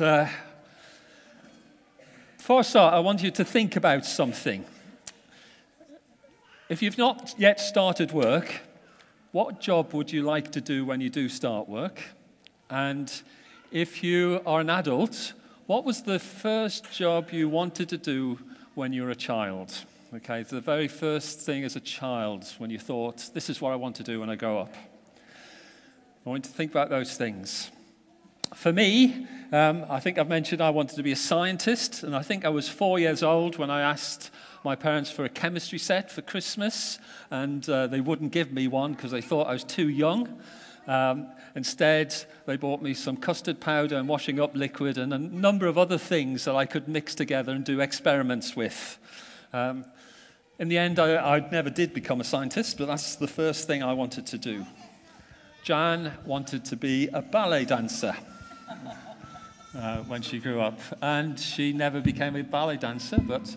uh, before I start, I want you to think about something. If you've not yet started work, what job would you like to do when you do start work? And if you are an adult, what was the first job you wanted to do when you were a child? Okay, the very first thing as a child when you thought, this is what I want to do when I grow up. I want you to think about those things. For me, um, I think I've mentioned I wanted to be a scientist, and I think I was four years old when I asked my parents for a chemistry set for Christmas, and uh, they wouldn't give me one because they thought I was too young. Um, instead, they bought me some custard powder and washing up liquid and a number of other things that I could mix together and do experiments with. Um, in the end, I, I never did become a scientist, but that's the first thing I wanted to do. Jan wanted to be a ballet dancer uh, when she grew up, and she never became a ballet dancer. But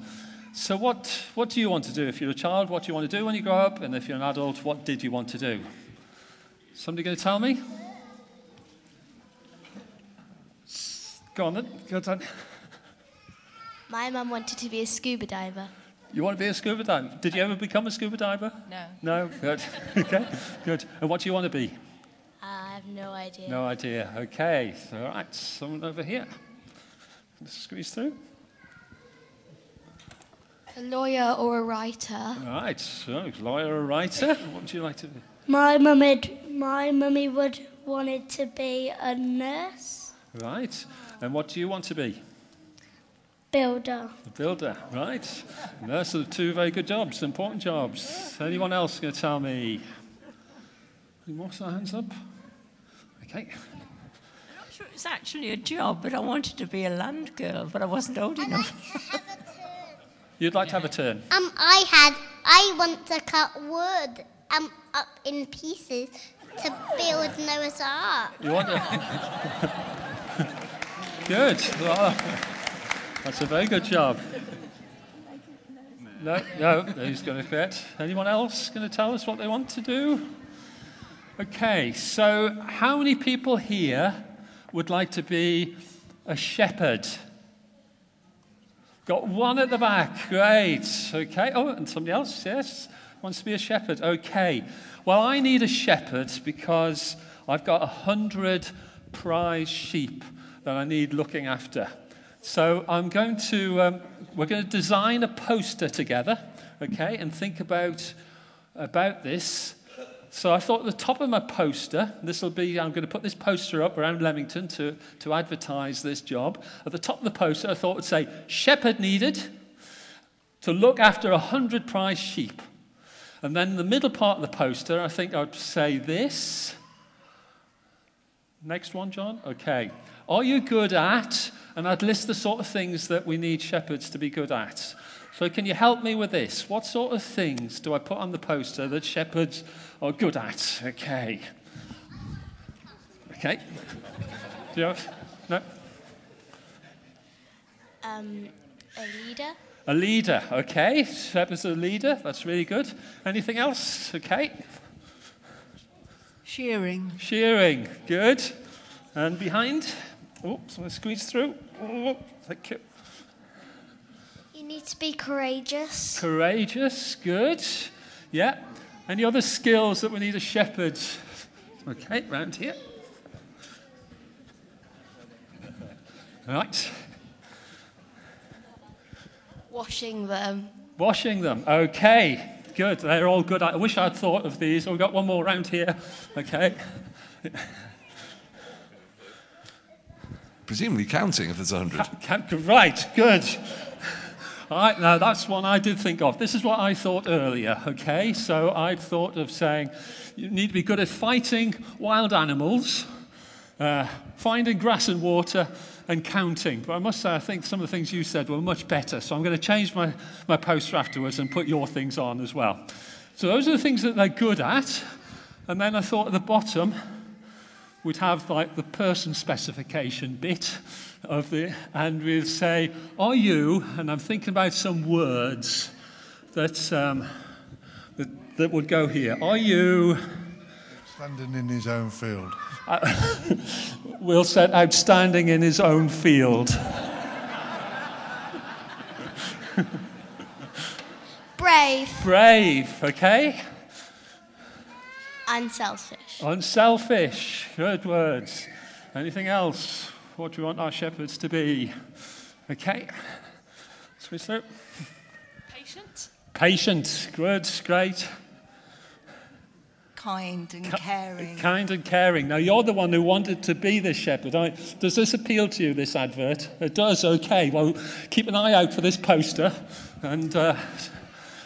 so, what, what do you want to do if you're a child? What do you want to do when you grow up? And if you're an adult, what did you want to do? Somebody going to tell me? Go on then. Go on. My mum wanted to be a scuba diver. You want to be a scuba diver? Did you ever become a scuba diver? No. No? Good. okay, good. And what do you want to be? I have no idea. No idea. Okay, so, all right, someone over here. Let's squeeze through. A lawyer or a writer. All right, so lawyer or writer. What would you like to be? My mummy, my mummy would wanted to be a nurse, Right. And what do you want to be? builder. A builder, right. And those are two very good jobs, important jobs. Anyone else going to tell me? Any more hands up? Okay. not sure it's actually a job, but I wanted to be a land girl, but I wasn't old enough. You'd like to have a turn? Um, I had. I want to cut wood um up in pieces to build Noah's Ark. You want to? good. Well, that's a very good job. No, no, he's going to quit. Anyone else going to tell us what they want to do? Okay, so how many people here would like to be a shepherd? Got one at the back. Great. Okay. Oh, and somebody else, yes, wants to be a shepherd. Okay. Well, I need a shepherd because I've got a hundred prize sheep that I need looking after. So I'm going to, um, we're going to design a poster together, okay, and think about, about this. So I thought at the top of my poster, this will be, I'm going to put this poster up around Leamington to, to advertise this job. At the top of the poster, I thought it would say, shepherd needed to look after a hundred prize sheep. And then the middle part of the poster, I think I'd say this. Next one, John. Okay. Are you good at? And I'd list the sort of things that we need shepherds to be good at. So, can you help me with this? What sort of things do I put on the poster that shepherds are good at? Okay. Okay. Do you have? No? Um, a leader. A leader. Okay. Shepherds are a leader. That's really good. Anything else? Okay. Shearing. Shearing. Good. And behind? Oops, oh, someone squeeze through. Oh, thank you. You need to be courageous. Courageous, good. Yeah. Any other skills that we need a shepherd? Okay, round here. Right. Washing them. Washing them. Okay, good. They're all good. I wish I'd thought of these. We've got one more round here. Okay. Presumably counting if there's a 100. Right, good. Right, now that's one I did think of. This is what I thought earlier, okay? So I thought of saying you need to be good at fighting wild animals, uh, finding grass and water, and counting. But I must say, I think some of the things you said were much better. So I'm going to change my, my poster afterwards and put your things on as well. So those are the things that they're good at. And then I thought at the bottom, we'd have like the person specification bit of the, and we'd say, Are you, and I'm thinking about some words that, um, that, that would go here. Are you Standing in his own field. Will said, outstanding in his own field. Brave. Brave, okay? Unselfish. Unselfish. Good words. Anything else? What do we want our shepherds to be? Okay. Switch through. Patient. Patient. Good. Great. Kind and caring. Kind and caring. Now, you're the one who wanted to be this shepherd. Does this appeal to you, this advert? It does, okay. Well, keep an eye out for this poster. And uh,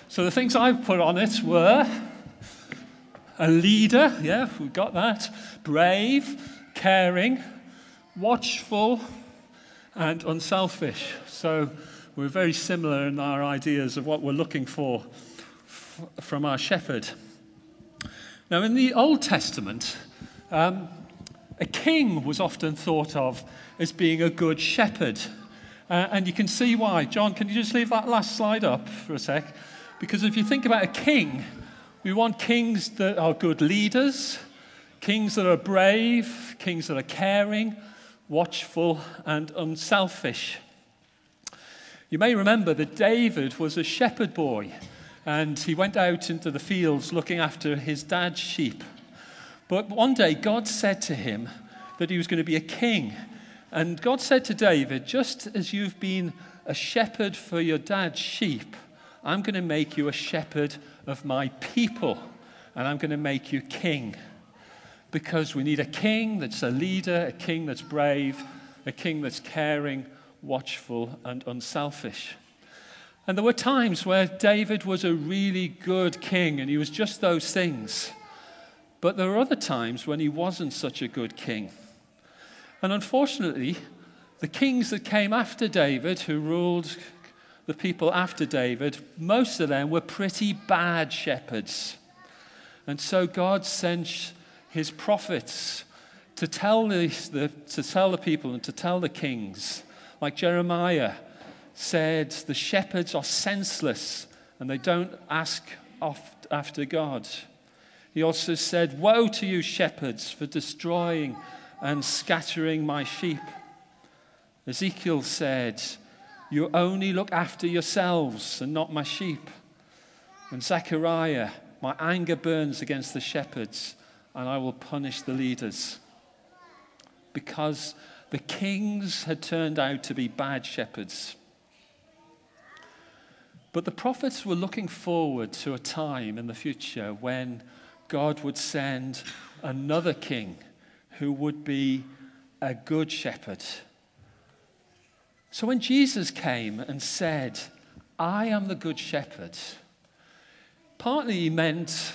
so the things I've put on it were a leader, yeah, we've got that, brave, caring, watchful, and unselfish. So we're very similar in our ideas of what we're looking for f- from our shepherd. Now, in the Old Testament, um, a king was often thought of as being a good shepherd. Uh, and you can see why. John, can you just leave that last slide up for a sec? Because if you think about a king, we want kings that are good leaders, kings that are brave, kings that are caring, watchful, and unselfish. You may remember that David was a shepherd boy and he went out into the fields looking after his dad's sheep. But one day, God said to him that he was going to be a king. And God said to David, Just as you've been a shepherd for your dad's sheep, I'm going to make you a shepherd of my people, and I'm going to make you king. Because we need a king that's a leader, a king that's brave, a king that's caring, watchful, and unselfish. And there were times where David was a really good king and he was just those things. But there were other times when he wasn't such a good king. And unfortunately, the kings that came after David, who ruled the people after David, most of them were pretty bad shepherds. And so God sent his prophets to tell the, the, to tell the people and to tell the kings, like Jeremiah said, the shepherds are senseless and they don't ask after God. He also said, Woe to you, shepherds, for destroying and scattering my sheep. Ezekiel said, You only look after yourselves and not my sheep. And Zechariah, My anger burns against the shepherds, and I will punish the leaders. Because the kings had turned out to be bad shepherds. But the prophets were looking forward to a time in the future when God would send another king who would be a good shepherd. So when Jesus came and said, I am the good shepherd, partly he meant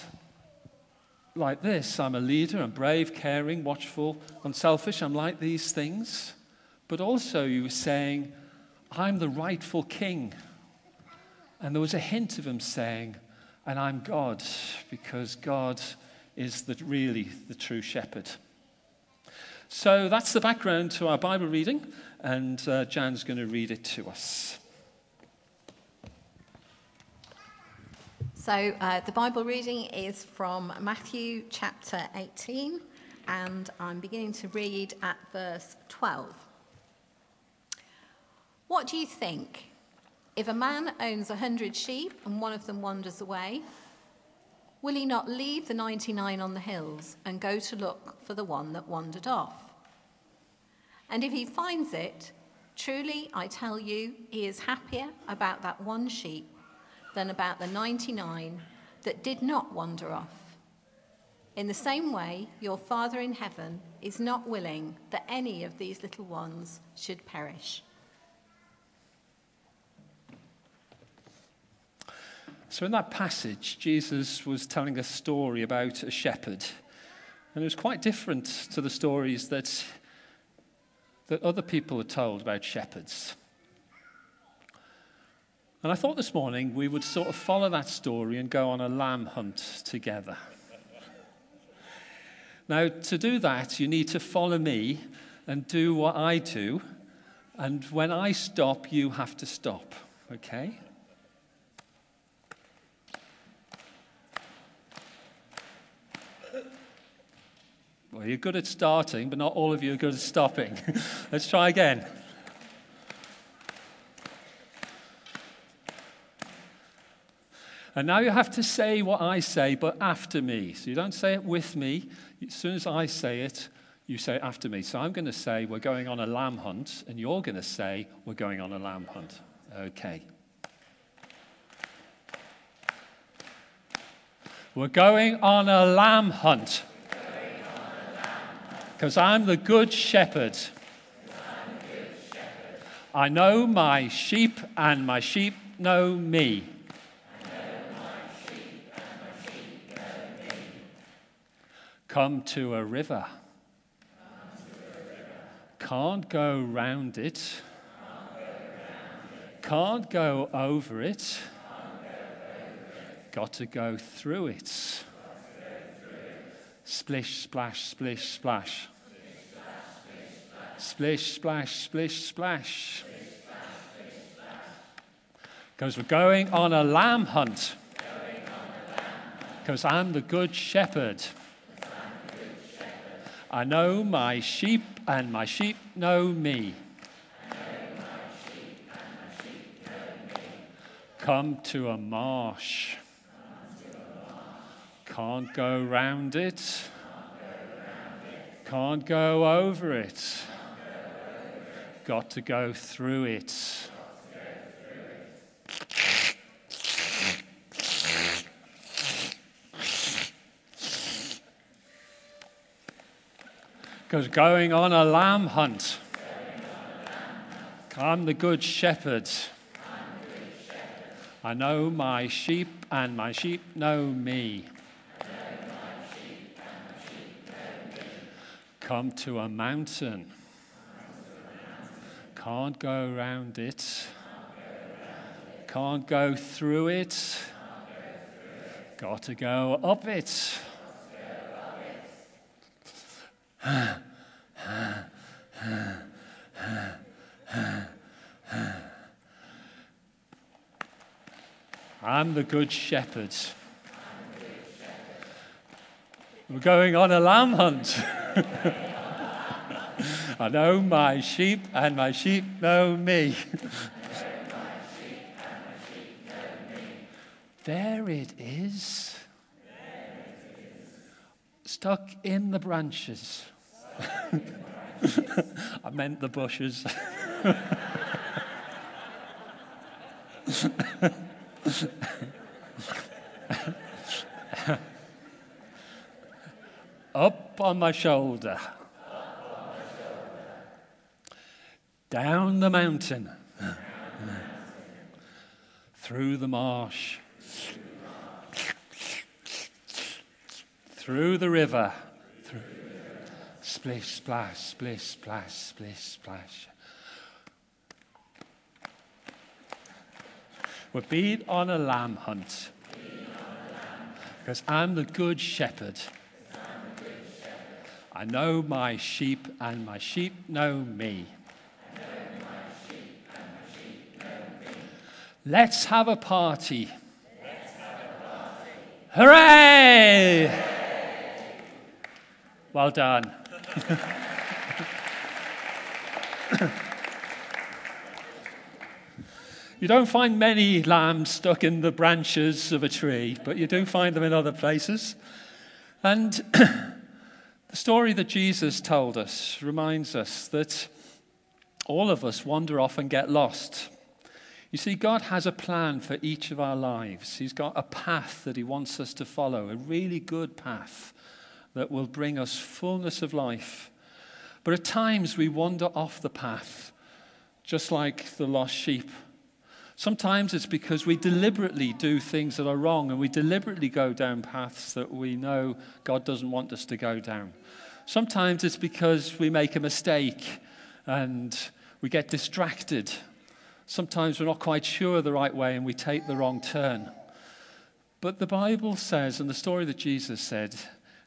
like this I'm a leader, I'm brave, caring, watchful, unselfish, I'm like these things. But also he was saying, I'm the rightful king. And there was a hint of him saying, and I'm God, because God is the, really the true shepherd. So that's the background to our Bible reading, and uh, Jan's going to read it to us. So uh, the Bible reading is from Matthew chapter 18, and I'm beginning to read at verse 12. What do you think? If a man owns a hundred sheep and one of them wanders away, will he not leave the 99 on the hills and go to look for the one that wandered off? And if he finds it, truly I tell you, he is happier about that one sheep than about the 99 that did not wander off. In the same way, your Father in heaven is not willing that any of these little ones should perish. So, in that passage, Jesus was telling a story about a shepherd. And it was quite different to the stories that, that other people are told about shepherds. And I thought this morning we would sort of follow that story and go on a lamb hunt together. Now, to do that, you need to follow me and do what I do. And when I stop, you have to stop, okay? Well, you're good at starting, but not all of you are good at stopping. Let's try again. And now you have to say what I say, but after me. So you don't say it with me. As soon as I say it, you say it after me. So I'm going to say, We're going on a lamb hunt, and you're going to say, We're going on a lamb hunt. Okay. We're going on a lamb hunt. Because I'm the good shepherd. I know my sheep, and my sheep know me. Come to a river. Can't go round it. Can't go over it. Got to go through it. Splish, splash, splish, splash. Splish, splash, splish, splash. Because we're going on a lamb hunt. Because I'm the good shepherd. I know my sheep, and my sheep know me. Come to a marsh. Can't go round it. Can't go over it. Got to go through it. Because going on a lamb hunt. I'm the good shepherd. I know my sheep, and my sheep know me. Come to a mountain. Can't go around it. Can't go through it. Got to go up it. I'm the good shepherd. We're going on a lamb hunt. I know my sheep, and my sheep know me. There it is. Stuck in the branches. I meant the bushes. Up on my shoulder. Down the mountain. Through the marsh. Through the river. Through. Splish, splash, splish, splash, splish, splash. We're being on a lamb hunt. Because I'm the good shepherd. I know my sheep, and my sheep know me. Let's have a party. Hooray! Well done. you don't find many lambs stuck in the branches of a tree, but you do find them in other places. And the story that Jesus told us reminds us that all of us wander off and get lost. You see, God has a plan for each of our lives. He's got a path that He wants us to follow, a really good path that will bring us fullness of life. But at times we wander off the path, just like the lost sheep. Sometimes it's because we deliberately do things that are wrong and we deliberately go down paths that we know God doesn't want us to go down. Sometimes it's because we make a mistake and we get distracted Sometimes we're not quite sure the right way and we take the wrong turn. But the Bible says, and the story that Jesus said,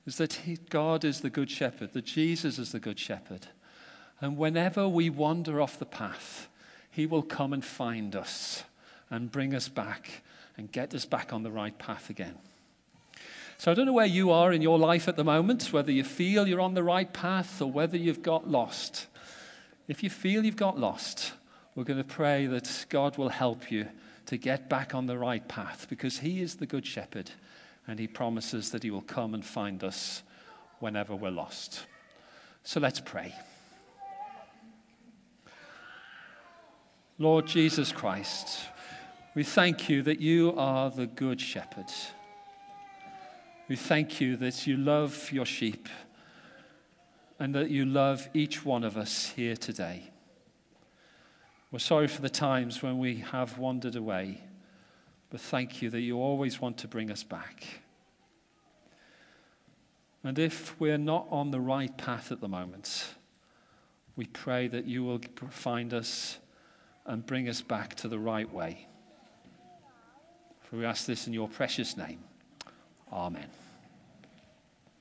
is that he, God is the good shepherd, that Jesus is the good shepherd. And whenever we wander off the path, he will come and find us and bring us back and get us back on the right path again. So I don't know where you are in your life at the moment, whether you feel you're on the right path or whether you've got lost. If you feel you've got lost, we're going to pray that God will help you to get back on the right path because He is the Good Shepherd and He promises that He will come and find us whenever we're lost. So let's pray. Lord Jesus Christ, we thank you that you are the Good Shepherd. We thank you that you love your sheep and that you love each one of us here today. We're sorry for the times when we have wandered away, but thank you that you always want to bring us back. And if we're not on the right path at the moment, we pray that you will find us and bring us back to the right way. For we ask this in your precious name. Amen.